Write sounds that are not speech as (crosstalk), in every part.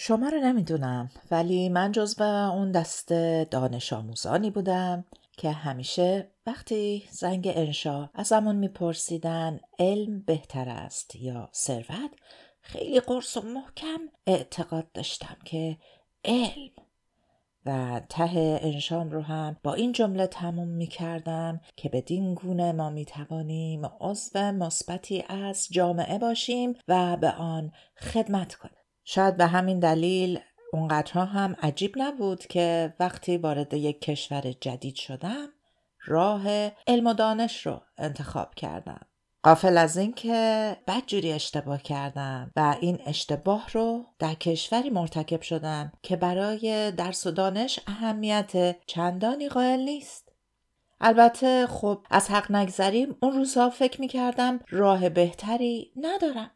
شما رو نمی‌دونم ولی من جزو اون دست دانش آموزانی بودم که همیشه وقتی زنگ انشا ازمون میپرسیدن علم بهتر است یا ثروت خیلی قرص و محکم اعتقاد داشتم که علم و ته انشام رو هم با این جمله تموم می کردم که بدین گونه ما می توانیم عضو مثبتی از جامعه باشیم و به آن خدمت کنیم. شاید به همین دلیل اونقدرها هم عجیب نبود که وقتی وارد یک کشور جدید شدم راه علم و دانش رو انتخاب کردم. قافل از اینکه بدجوری اشتباه کردم و این اشتباه رو در کشوری مرتکب شدم که برای درس و دانش اهمیت چندانی قائل نیست. البته خب از حق نگذریم اون روزها فکر می کردم راه بهتری ندارم.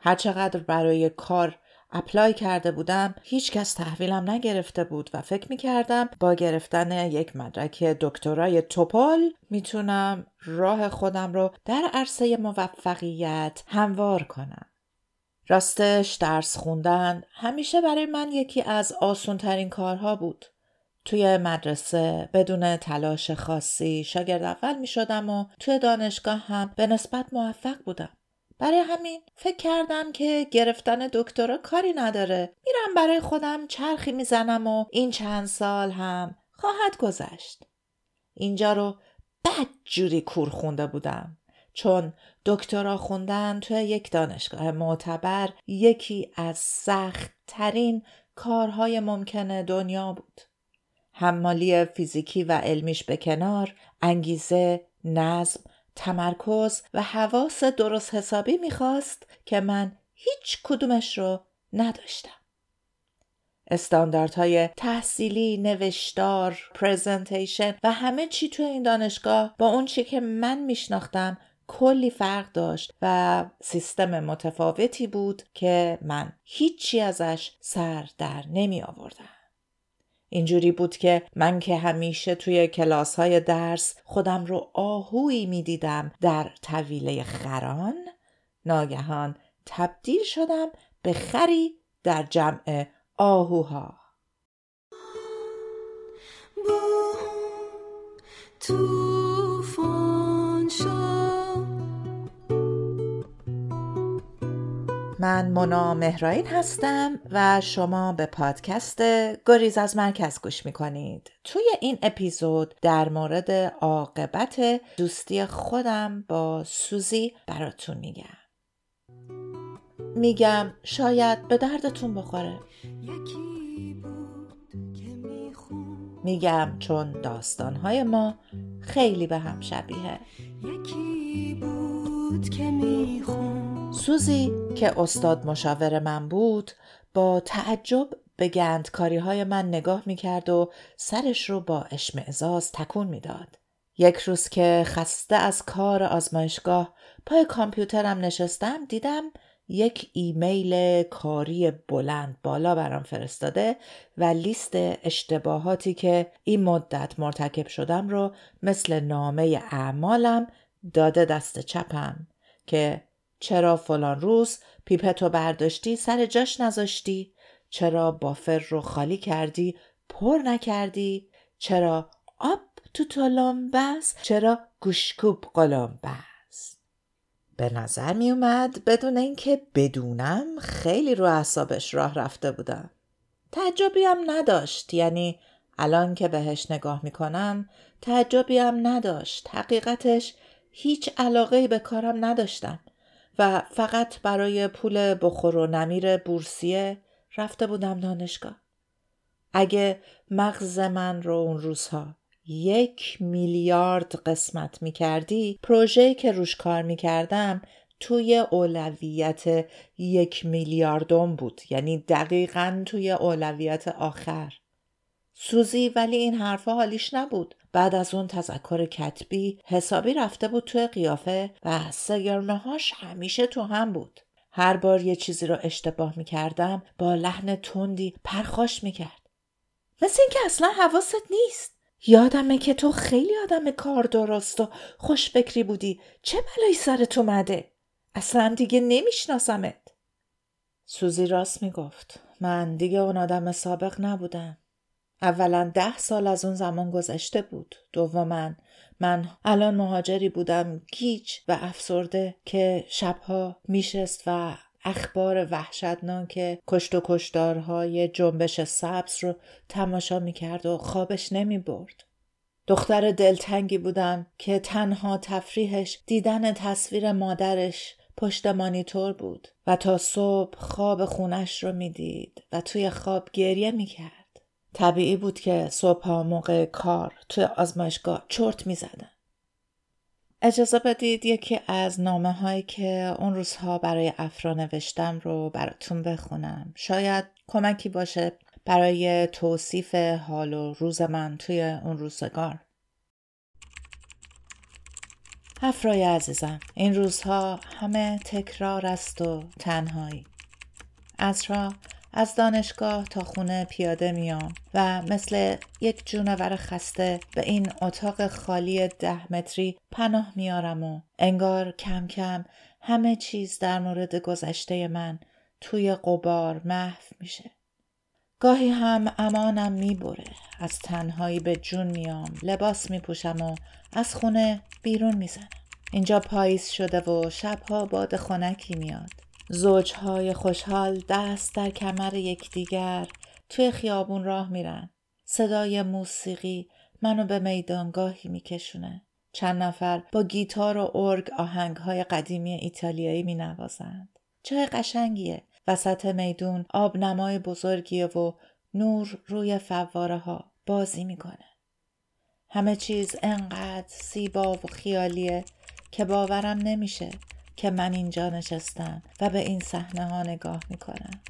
هرچقدر برای کار اپلای کرده بودم هیچ کس تحویلم نگرفته بود و فکر می کردم با گرفتن یک مدرک دکترای توپال می‌تونم راه خودم رو در عرصه موفقیت هموار کنم. راستش درس خوندن همیشه برای من یکی از آسونترین کارها بود. توی مدرسه بدون تلاش خاصی شاگرد اول می شدم و توی دانشگاه هم به نسبت موفق بودم. برای همین فکر کردم که گرفتن دکترا کاری نداره. میرم برای خودم چرخی می‌زنم و این چند سال هم خواهد گذشت. اینجا رو بد جوری کور خونده بودم. چون دکترا خوندن توی یک دانشگاه معتبر یکی از سخت ترین کارهای ممکنه دنیا بود. حمالی فیزیکی و علمیش به کنار انگیزه نظم تمرکز و حواس درست حسابی می‌خواست که من هیچ کدومش رو نداشتم. استانداردهای تحصیلی، نوشتار، پرزنتیشن و همه چی توی این دانشگاه با اون چی که من میشناختم کلی فرق داشت و سیستم متفاوتی بود که من هیچی ازش سر در نمی آوردم. اینجوری بود که من که همیشه توی کلاس های درس خودم رو آهویی می دیدم در طویله خران ناگهان تبدیل شدم به خری در جمع آهوها. من مونا مهراین هستم و شما به پادکست گریز از مرکز گوش می‌کنید. توی این اپیزود در مورد عاقبت دوستی خودم با سوزی براتون میگم. میگم شاید به دردتون بخوره. میگم چون داستانهای ما خیلی به هم شبیه. یکی بود که سوزی که استاد مشاور من بود با تعجب به گندکاری های من نگاه می کرد و سرش رو با اشمعزاز تکون می‌داد. یک روز که خسته از کار آزمایشگاه پای کامپیوترم نشستم دیدم یک ایمیل کاری بلند بالا برام فرستاده و لیست اشتباهاتی که این مدت مرتکب شدم رو مثل نامه اعمالم داده دست چپم که چرا فلان روز پیپتو برداشتی سر جاش نذاشتی؟ چرا بافر رو خالی کردی پر نکردی؟ چرا آب تو تلم بس؟ چرا گوشکوب قلم بس؟ به نظر می اومد بدون اینکه بدونم خیلی رو اعصابش راه رفته بودم. تعجبی هم نداشت یعنی الان که بهش نگاه می‌کنم تعجبی هم نداشت حقیقتش هیچ علاقه به کارم نداشتم و فقط برای پول بخور و نمیر بورسیه رفته بودم دانشگاه. اگه مغز من رو اون روزها یک میلیارد قسمت می کردی پروژه‌ای که روش کار می کردم توی اولویت یک میلیاردم بود یعنی دقیقا توی اولویت آخر سوزی ولی این حرفها حالیش نبود بعد از اون تذکر کتبی حسابی رفته بود توی قیافه و سگرمه هاش همیشه تو هم بود. هر بار یه چیزی رو اشتباه می کردم با لحن تندی پرخاش می کرد. مثل اینکه اصلا حواست نیست. یادمه که تو خیلی آدم کار درست و خوش فکری بودی. چه بلایی سرت اومده؟ اصلا دیگه نمیشناسمت. سوزی راست می‌گفت. من دیگه اون آدم سابق نبودم اولا ده سال از اون زمان گذشته بود دوما من الان مهاجری بودم گیج و افسرده که شبها میشست و اخبار وحشتناک کشت و کشدارهای جنبش سبز رو تماشا می‌کرد و خوابش نمی برد. دختر دلتنگی بودم که تنها تفریحش دیدن تصویر مادرش پشت مانیتور بود و تا صبح خواب خونش رو می‌دید و توی خواب گریه می‌کرد. طبیعی بود که صبح موقع کار توی آزمایشگاه چرت می‌زدن. اجازه بدید یکی از نامه هایی که اون روزها برای افرا نوشتم رو براتون بخونم. شاید کمکی باشه برای توصیف حال و روز من توی اون روزگار. افرای عزیزم این روزها همه تکرار است و تنهایی. را از دانشگاه تا خونه پیاده میام و مثل یک جونور خسته به این اتاق خالی ده متری پناه میارم و انگار کم کم همه چیز در مورد گذشته من توی قبار محو میشه. گاهی هم امانم می‌بره. از تنهایی به جون میام لباس میپوشم و از خونه بیرون می‌زنم. اینجا پاییز شده و شبها باد خنکی میاد. زوجهای خوشحال دست در کمر یکدیگر توی خیابون راه میرن. صدای موسیقی منو به میدانگاهی میکشونه. چند نفر با گیتار و ارگ آهنگهای قدیمی ایتالیایی می نوازند. جای قشنگیه. وسط میدون آب نمای بزرگیه و نور روی فواره ها بازی می‌کنه. همه چیز انقدر زیبا و خیالیه که باورم نمیشه که من اینجا نشستم و به این صحنه ها نگاه می‌کنم.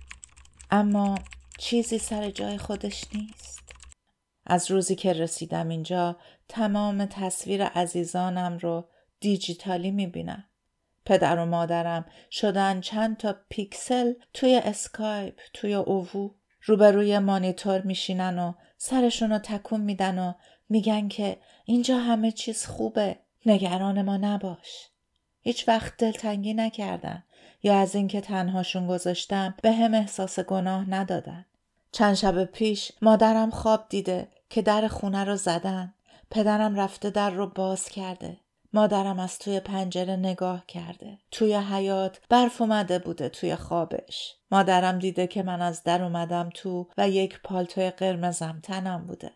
اما چیزی سر جای خودش نیست. از روزی که رسیدم اینجا تمام تصویر عزیزانم رو دیجیتالی می‌بینم. پدر و مادرم شدن چند تا پیکسل توی اسکایپ توی اووو. روبروی مانیتور میشینن و سرشون رو تکون میدن و میگن که اینجا همه چیز خوبه نگران ما نباش. هیچ وقت دلتنگی نکردن یا از اینکه تنهاشون گذاشتم به هم احساس گناه ندادن. چند شب پیش مادرم خواب دیده که در خونه رو زدن. پدرم رفته در رو باز کرده. مادرم از توی پنجره نگاه کرده. توی حیات برف اومده بوده توی خوابش. مادرم دیده که من از در اومدم تو و یک پالتوی قرمزم تنم بوده.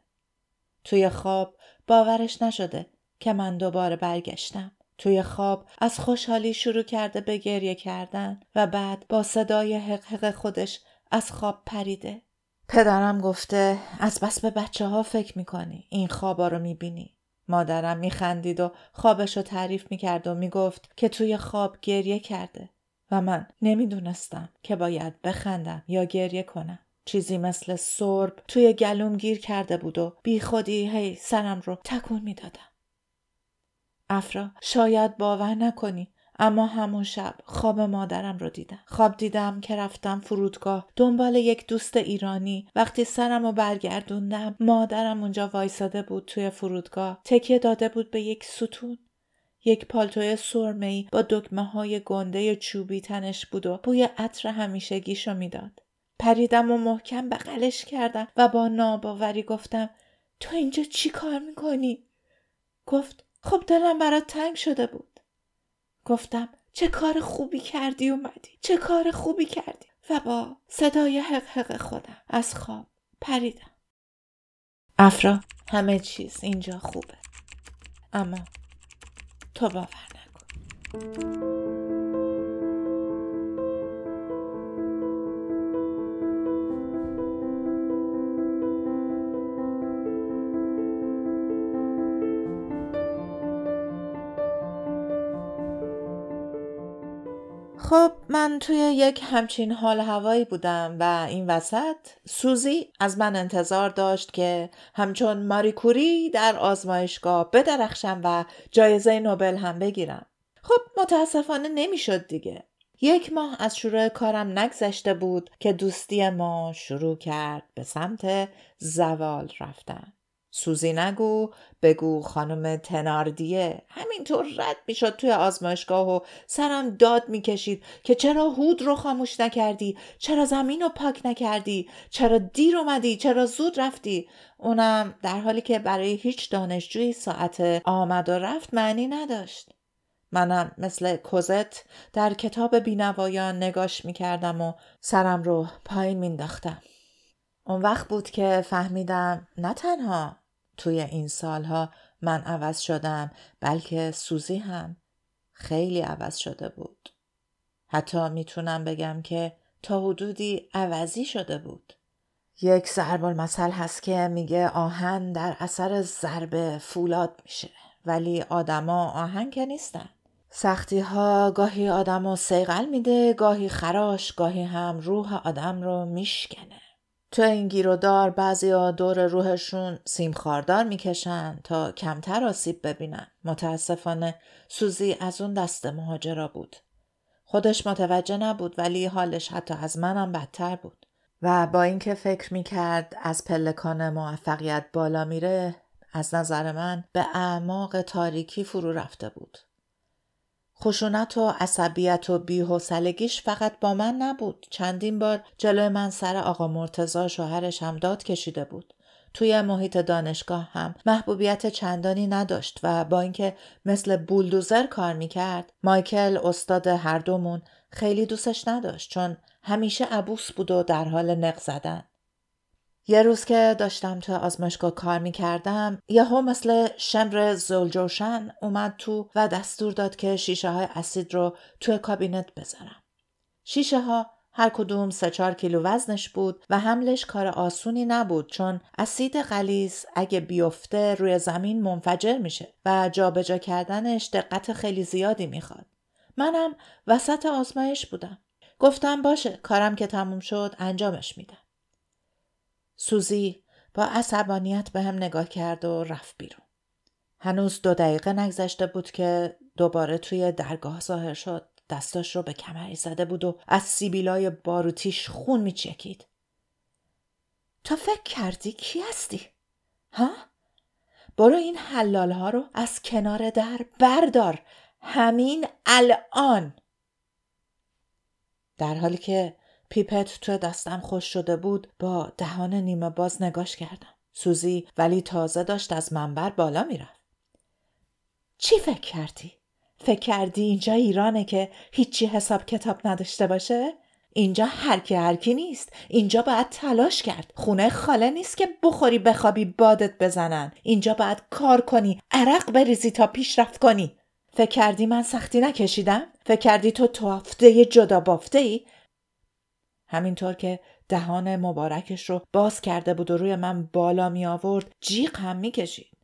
توی خواب باورش نشده که من دوباره برگشتم. توی خواب از خوشحالی شروع کرده به گریه کردن و بعد با صدای حق خودش از خواب پریده. پدرم گفته از بس به بچه ها فکر می‌کنی این خوابا رو می‌بینی. مادرم میخندید و خوابش رو تعریف می‌کرد و می‌گفت که توی خواب گریه کرده و من نمی‌دونستم که باید بخندم یا گریه کنم. چیزی مثل سرب توی گلوم گیر کرده بود و بی خودی هی سرم رو تکون می‌دادم. افرا شاید باور نکنی اما همون شب خواب مادرم رو دیدم. خواب دیدم که رفتم فرودگاه. دنبال یک دوست ایرانی. وقتی سرم رو برگردوندم مادرم اونجا وایساده بود توی فرودگاه. تکیه داده بود به یک ستون. یک پالتوی سرمهای با دکمه های گنده چوبی تنش بود و بوی عطر همیشگیشو می‌داد. پریدم و محکم بغلش کردم و با ناباوری گفتم تو اینجا چی کار می‌کنی؟ گفت خب دلم برات تنگ شده بود. گفتم چه کار خوبی کردی اومدی چه کار خوبی کردی. و با صدای حق حق خودم از خواب پریدم. افرا همه چیز اینجا خوبه. اما تو باور نکن. خب من توی یک همچین حال هوایی بودم و این وسط سوزی از من انتظار داشت که همچون ماریکوری در آزمایشگاه بدرخشم و جایزه نوبل هم بگیرم. خب متاسفانه نمی‌شد دیگه. یک ماه از شروع کارم نگذشته بود که دوستی ما شروع کرد به سمت زوال رفتن. سوزی نگو بگو خانم تناردیه. همینطور رد می‌شد توی آزمایشگاه و سرم داد می‌کشید که چرا هود رو خاموش نکردی؟ چرا زمین رو پاک نکردی؟ چرا دیر اومدی؟ چرا زود رفتی؟ اونم در حالی که برای هیچ دانشجویی ساعت آمد و رفت معنی نداشت. منم مثل کوزت در کتاب بینوایان نگاش می‌کردم و سرم رو پایین مینداختم اون وقت بود که فهمیدم نه تنها توی این سالها من عوض شدم بلکه سوزی هم خیلی عوض شده بود. حتی می‌تونم بگم که تا حدودی عوضی شده بود. یک ضرب المثل هست که میگه آهن در اثر ضربه فولاد میشه ولی آدما آهن که نیستن. سختی ها گاهی آدم رو سیغل میده گاهی خراش گاهی هم روح آدم رو میشکنه. تو این گیرودار بعضی ها دور روحشون سیم خاردار می‌کشن تا کمتر آسیب ببینن. متاسفانه سوزی از اون دست مهاجرا بود. خودش متوجه نبود ولی حالش حتی از منم بدتر بود. و با اینکه فکر می‌کرد از پلکان موفقیت بالا میره از نظر من به اعماق تاریکی فرو رفته بود. خشونت و عصبیت و بیحسلگیش فقط با من نبود. چندین بار جلوی من سر آقا مرتزا شوهرش هم داد کشیده بود. توی محیط دانشگاه هم محبوبیت چندانی نداشت و با اینکه مثل بولدوزر کار می‌کرد مایکل استاد هر دومون خیلی دوستش نداشت چون همیشه عبوس بود و در حال نق زدن. یه روز که داشتم تو آزمایشگاه کار می‌کردم یهو مثل شمر زلجوشن اومد تو و دستور داد که شیشه های اسید رو توی کابینت بذارم. شیشه ها هر کدوم سه چار کیلو وزنش بود و حملش کار آسونی نبود چون اسید غلیظ اگه بیفته روی زمین منفجر میشه و جابجا کردنش دقت خیلی زیادی می‌خواد. منم وسط آزمایش بودم. گفتم باشه کارم که تموم شد انجامش میدم. سوزی با عصبانیت به هم نگاه کرد و رفت بیرون. هنوز دو دقیقه نگذشته بود که دوباره توی درگاه ظاهر شد. دستاش رو به کمری زده بود و از سیبیلای باروتیش خون میچکید. تا فکر کردی کی هستی؟ ها؟ برو این حلال ها رو از کنار در بردار. همین الان. در حالی که پیپت تو دستم خوش شده بود با دهان نیمه باز نگاش کردم. سوزی ولی تازه داشت از منبر بالا می‌رفت. چی فکر کردی؟ فکر کردی اینجا ایرانه که هیچی حساب کتاب نداشته باشه؟ اینجا هر کی هر کی نیست اینجا باید تلاش کرد خونه خاله نیست که بخوری بخوابی بادت بزنن اینجا باید کار کنی عرق بریزی تا پیشرفت کنی فکر کردی من سختی نکشیدم فکر کردی تو توافته جدا بافته ای همینطور که دهان مبارکش رو باز کرده بود و روی من بالا می آورد جیغ هم می کشید.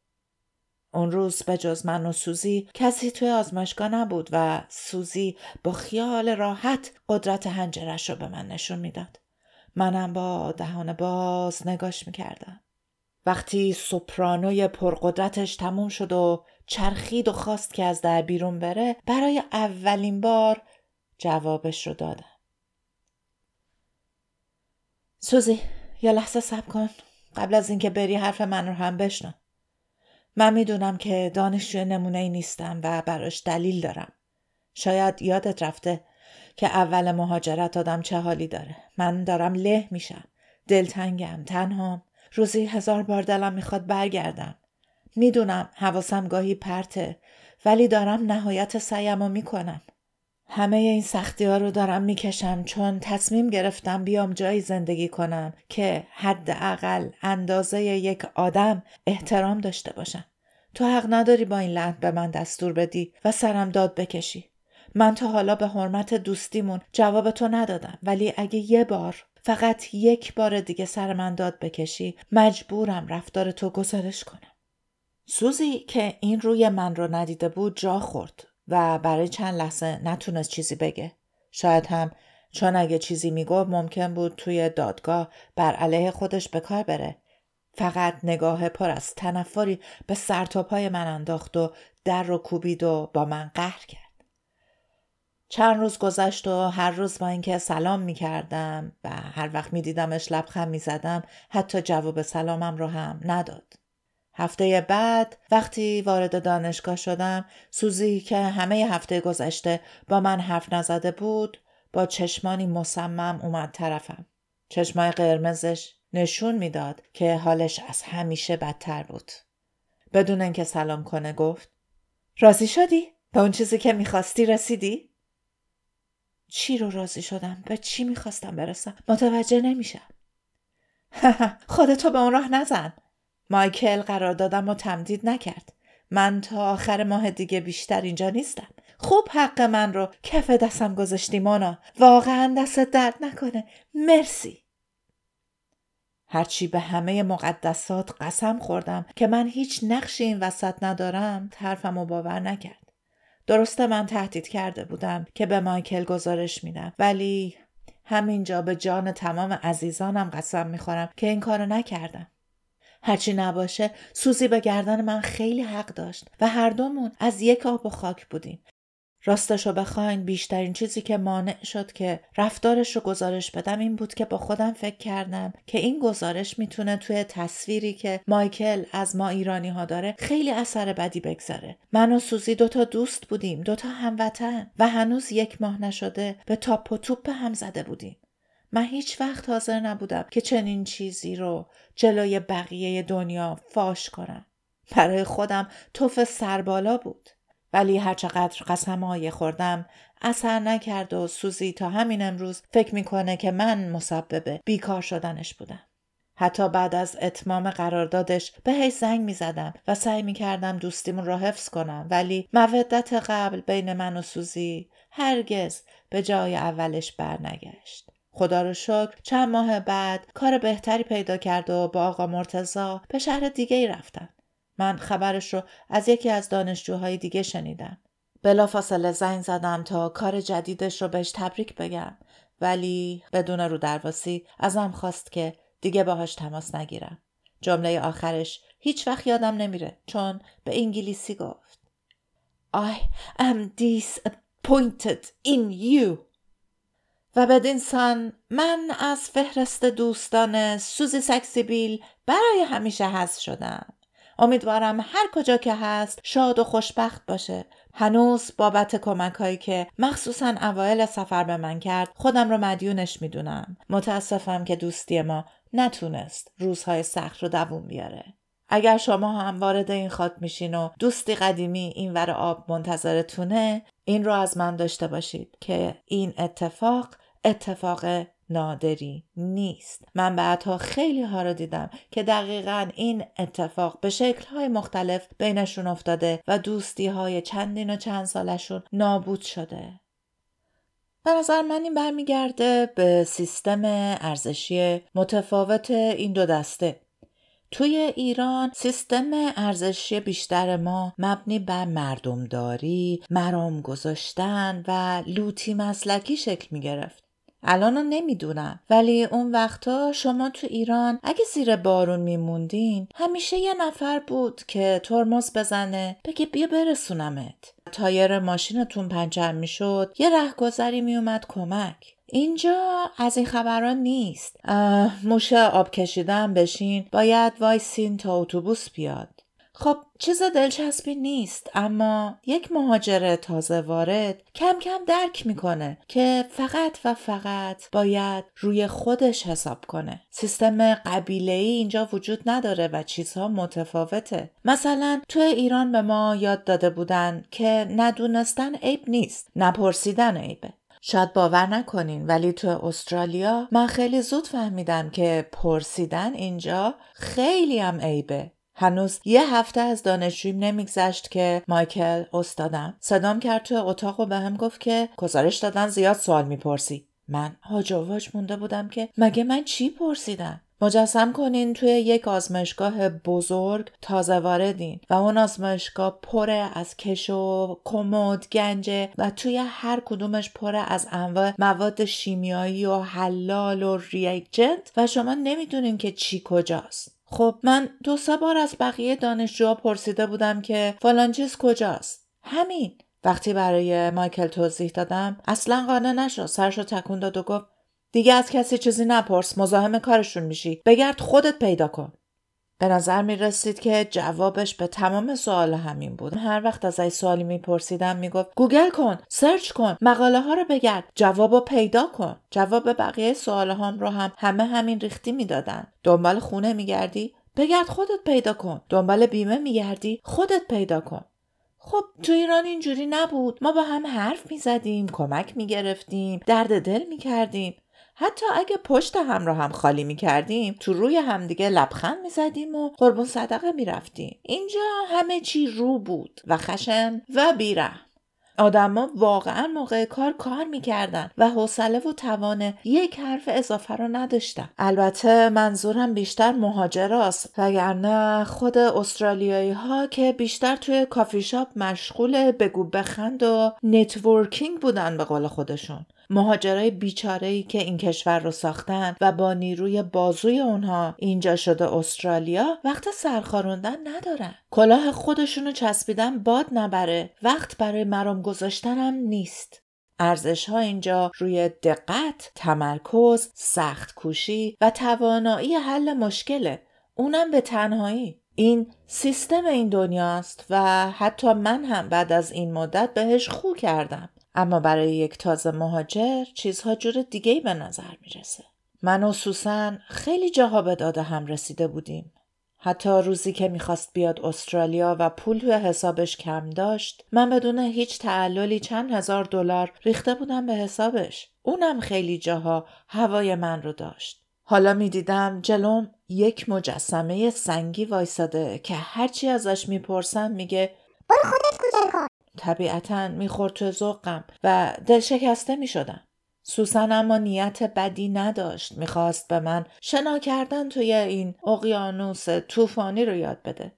اون روز به جز من و سوزی کسی توی آزمایشگاه نبود و سوزی با خیال راحت قدرت هنجرش رو به من نشون می‌داد. منم با دهان باز نگاش می‌کردم. وقتی سپرانوی پرقدرتش تموم شد و چرخید و خواست که از در بیرون بره برای اولین بار جوابش رو دادم. سوزی یه لحظه سب کن. قبل از اینکه بری حرف من رو هم بشنو. من می‌دونم که دانشجوی نمونه ای نیستم و براش دلیل دارم. شاید یادت رفته که اول مهاجرت آدم چه حالی داره. من دارم له میشم. دلتنگم تنهام. روزی هزار بار دلم می‌خواد برگردم. می‌دونم حواسم گاهی پرته ولی دارم نهایت سعیم رو می‌کنم. همه این سختی ها رو دارم می‌کشم چون تصمیم گرفتم بیام جایی زندگی کنم که حداقل اندازه یک آدم احترام داشته باشم. تو حق نداری با این لحن به من دستور بدی و سرم داد بکشی. من تا حالا به حرمت دوستیمون جواب تو ندادم ولی اگه یه بار فقط یک بار دیگه سر من داد بکشی مجبورم رفتار تو گزارش کنم. سوزی که این روی من رو ندیده بود جا خورد و برای چند لحظه نتونست چیزی بگه. شاید هم چون اگه چیزی می‌گفت ممکن بود توی دادگاه بر علیه خودش به کار بره. فقط نگاه پر از تنفری به سرتاپای من انداخت و در رو کوبید و با من قهر کرد. چند روز گذشت و هر روز با اینکه سلام می کردم و هر وقت می دیدمش لبخند می زدم حتی جواب سلامم رو هم نداد. هفته بعد وقتی وارد دانشگاه شدم سوزی که همه هفته گذشته با من حرف نزده بود با چشمانی مصمم اومد طرفم. چشمای قرمزش نشون می‌داد که حالش از همیشه بدتر بود. بدون اینکه سلام کنه گفت راضی شدی؟ به اون چیزی که می‌خواستی رسیدی؟ چی رو راضی شدم؟ به چی می‌خواستم برسم؟ متوجه نمیشم. (laughs) خودتو به اون راه نزن. مایکل قرار دادم و تمدید نکرد. من تا آخر ماه دیگه بیشتر اینجا نیستم. خوب حق من رو کف دستم گذاشتی مانا. واقعا دست درد نکنه. مرسی. هرچی به همه مقدسات قسم خوردم که من هیچ نقشی این وسط ندارم حرفم و باور نکرد. درسته من تهدید کرده بودم که به مایکل گزارش میدم ولی همینجا به جان تمام عزیزانم قسم می‌خورم که این کارو نکردم. هرچی نباشه سوزی به گردن من خیلی حق داشت و هر دومون از یک آب و خاک بودیم. راستشو بخواین بیشترین چیزی که مانع شد که رفتارش رو گزارش بدم این بود که با خودم فکر کردم که این گزارش می‌تونه توی تصویری که مایکل از ما ایرانی ها داره خیلی اثر بدی بگذاره. من و سوزی دوتا دوست بودیم دوتا هموطن و هنوز یک ماه نشده به تاپ و توپ هم زده بودیم. من هیچ وقت حاضر نبودم که چنین چیزی رو جلوی بقیه دنیا فاش کنم. برای خودم توف سربالا بود. ولی هرچقدر قسم های خوردم اثر نکرد و سوزی تا همین امروز فکر می‌کنه که من مسبب بیکار شدنش بودم. حتی بعد از اتمام قراردادش به هی زنگ می زدم و سعی می کردم دوستیمون را حفظ کنم ولی مودت قبل بین من و سوزی هرگز به جای اولش برنگشت. خدا رو شکر چند ماه بعد کار بهتری پیدا کرد و با آقا مرتزا به شهر دیگه ای رفتن. من خبرش رو از یکی از دانشجوهای دیگه شنیدم. بلافاصله زنگ زدم تا کار جدیدش رو بهش تبریک بگم ولی بدون رو درواسی ازم خواست که دیگه باهاش تماس نگیرم. جمله آخرش هیچ وقت یادم نمیره چون به انگلیسی گفت I am disappointed in you و بدین سان من از فهرست دوستان سوزی سکسیبیل برای همیشه حذف شدم. امیدوارم هر کجا که هست شاد و خوشبخت باشه. هنوز بابت کمک هایی که مخصوصا اوایل سفر به من کرد خودم رو مدیونش می‌دونم. متاسفم که دوستی ما نتونست روزهای سخت رو دووم بیاره. اگر شما هم وارد این خاک میشین و دوستی قدیمی این ور آب منتظرتونه این رو از من داشته باشید که این اتفاق اتفاق نادری نیست. من بعدها خیلی ها رو دیدم که دقیقا این اتفاق به شکل های مختلف بینشون افتاده و دوستی های چندین و چند سالشون نابود شده. به نظر من این برمیگرده به سیستم ارزشی متفاوت این دو دسته. توی ایران سیستم ارزشی بیشتر ما مبنی بر مردمداری، مرام گذاشتن و لوتی مسلکی شکل می گرفت. الان نمی‌دونم. ولی اون وقتا شما تو ایران اگه زیر بارون میموندین همیشه یه نفر بود که ترمز بزنه بگه بیا برسونمت. تایر ماشینتون پنچر می‌شد یه رهگذری میومد کمک. اینجا از این خبران نیست. موشه آب کشیدن بشین باید وایسین تا اتوبوس بیاد. خب چیز دلچسبی نیست اما یک مهاجر تازه وارد کم کم درک می‌کنه که فقط و فقط باید روی خودش حساب کنه. سیستم قبیله ای اینجا وجود نداره و چیزها متفاوته. مثلا تو ایران به ما یاد داده بودن که ندونستن عیب نیست نپرسیدن عیبه. شاید باور نکنین ولی تو استرالیا من خیلی زود فهمیدم که پرسیدن اینجا خیلی هم عیبه. هنوز یه هفته از دانشجویم نمیگذشت که مایکل استادم. صدام کرد تو اتاق و به هم گفت که گزارش دادن زیاد سوال می‌پرسی. من هاج مونده بودم که مگه من چی پرسیدم؟ مجسم کنین توی یک آزمایشگاه بزرگ تازه واردین و اون آزمایشگاه پره از کش و کمد گنجه و توی هر کدومش پره از انواع مواد شیمیایی و حلال و ریجنت و شما نمی‌دونین که چی کجاست. خب من دو سه بار از بقیه دانشجوها پرسیده بودم که فلان چیز کجاست. همین. وقتی برای مایکل توضیح دادم اصلا قانع نشد. سرشو تکون داد و گفت دیگه از کسی چیزی نپرس مزاحم کارشون میشی. بگرد خودت پیدا کن. به نظر می رسید که جوابش به تمام سوال همین بود. هر وقت ازش سوالی میپرسیدم می‌گفت گوگل کن، search کن، مقاله ها رو بگرد، جواب رو پیدا کن. جواب بقیه سوال هم رو هم همه همین ریختی می‌دادن. دنبال خونه میگردی؟ بگرد خودت پیدا کن. دنبال بیمه میگردی؟ خودت پیدا کن. خب تو ایران اینجوری نبود ما با هم حرف می زدیم کمک می گرفتیم درد دل می کردیم حتی اگه پشت هم را هم خالی می کردیم تو روی همدیگه لبخند می زدیم و قربون صدقه می رفتیم اینجا همه چی رک بود و خشن و بی‌رحم آدما واقعا موقع کار کار می‌کردن و حوصله و توان یک حرف اضافه رو نداشتن. البته منظورم بیشتر مهاجراست وگرنه خود استرالیایی ها که بیشتر توی کافی شاپ مشغول بگو بخند و networking بودن به قول خودشون. مهاجرای بیچاره که این کشور رو ساختن و با نیروی بازوی اونها اینجا شده استرالیا وقت سرخاروندن ندارن. کلاه خودشونو چسبیدن باد نبره. وقت برای مرام گذاشتنم نیست. ارزش ها اینجا روی دقت، تمرکز، سخت کوشی و توانایی حل مشکله. اونم به تنهایی. این سیستم این دنیاست و حتی من هم بعد از این مدت بهش خو کردم. اما برای یک تازه مهاجر چیزها جور دیگه به نظر می‌رسه. من و سوسن خیلی جاها به داده هم رسیده بودیم. حتی روزی که می‌خواست بیاد استرالیا و پول توی حسابش کم داشت من بدون هیچ تعللی چند هزار دلار ریخته بودم به حسابش اونم خیلی جاها هوای من رو داشت حالا می‌دیدم جلوم یک مجسمه سنگی وایساده که هرچی ازش می‌پرسم میگه برو خودت گوگل کن طبیعتا می‌خورد تو ذوقم و دل شکسته می‌شدم. سوسن اما نیت بدی نداشت. می‌خواست به من شنا کردن توی این اقیانوس طوفانی رو یاد بده.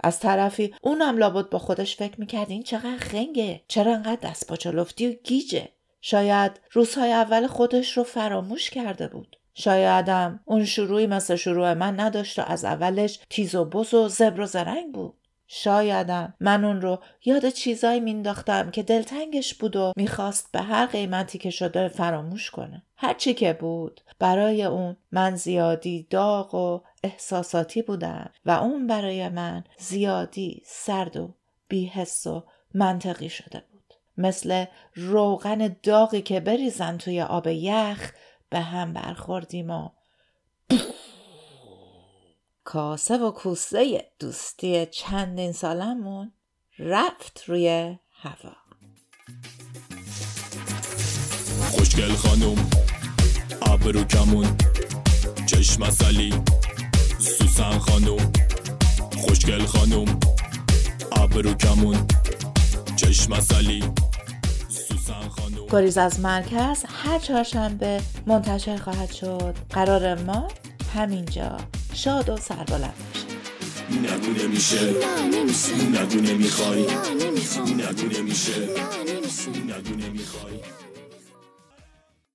از طرفی اونم لابد با خودش فکر می‌کرد این چقدر خنگه چرا انقدر دست پاچلفتی و گیجه. شاید روزهای اول خودش رو فراموش کرده بود. شایدم اون شروعی مثل شروع من نداشت و از اولش تیز و بز و زبر و زرنگ بود. شایدم من اون رو یاد چیزایی مینداختم که دلتنگش بود و می‌خواست به هر قیمتی که شده فراموش کنه. هرچی که بود برای اون من زیادی داغ و احساساتی بودم و اون برای من زیادی سرد و بیحس و منطقی شده بود. مثل روغن داغی که بریزن توی آب یخ به هم برخوردیم و کاسه و کوسه دوستی چندین سالمون رفت روی هوا. خوشگل خانوم ابرو کمون چشم سلی سوسن خانوم خوشگل خانوم ابرو کمون چشم سلی گریز از مرکز هر چهارشنبه منتشر خواهد شد. قرار ما همینجا. شاد و سربلند باشه نگو نمیشه. نگو نمی‌خوای نگو نمیشه. نگو نمی‌خوای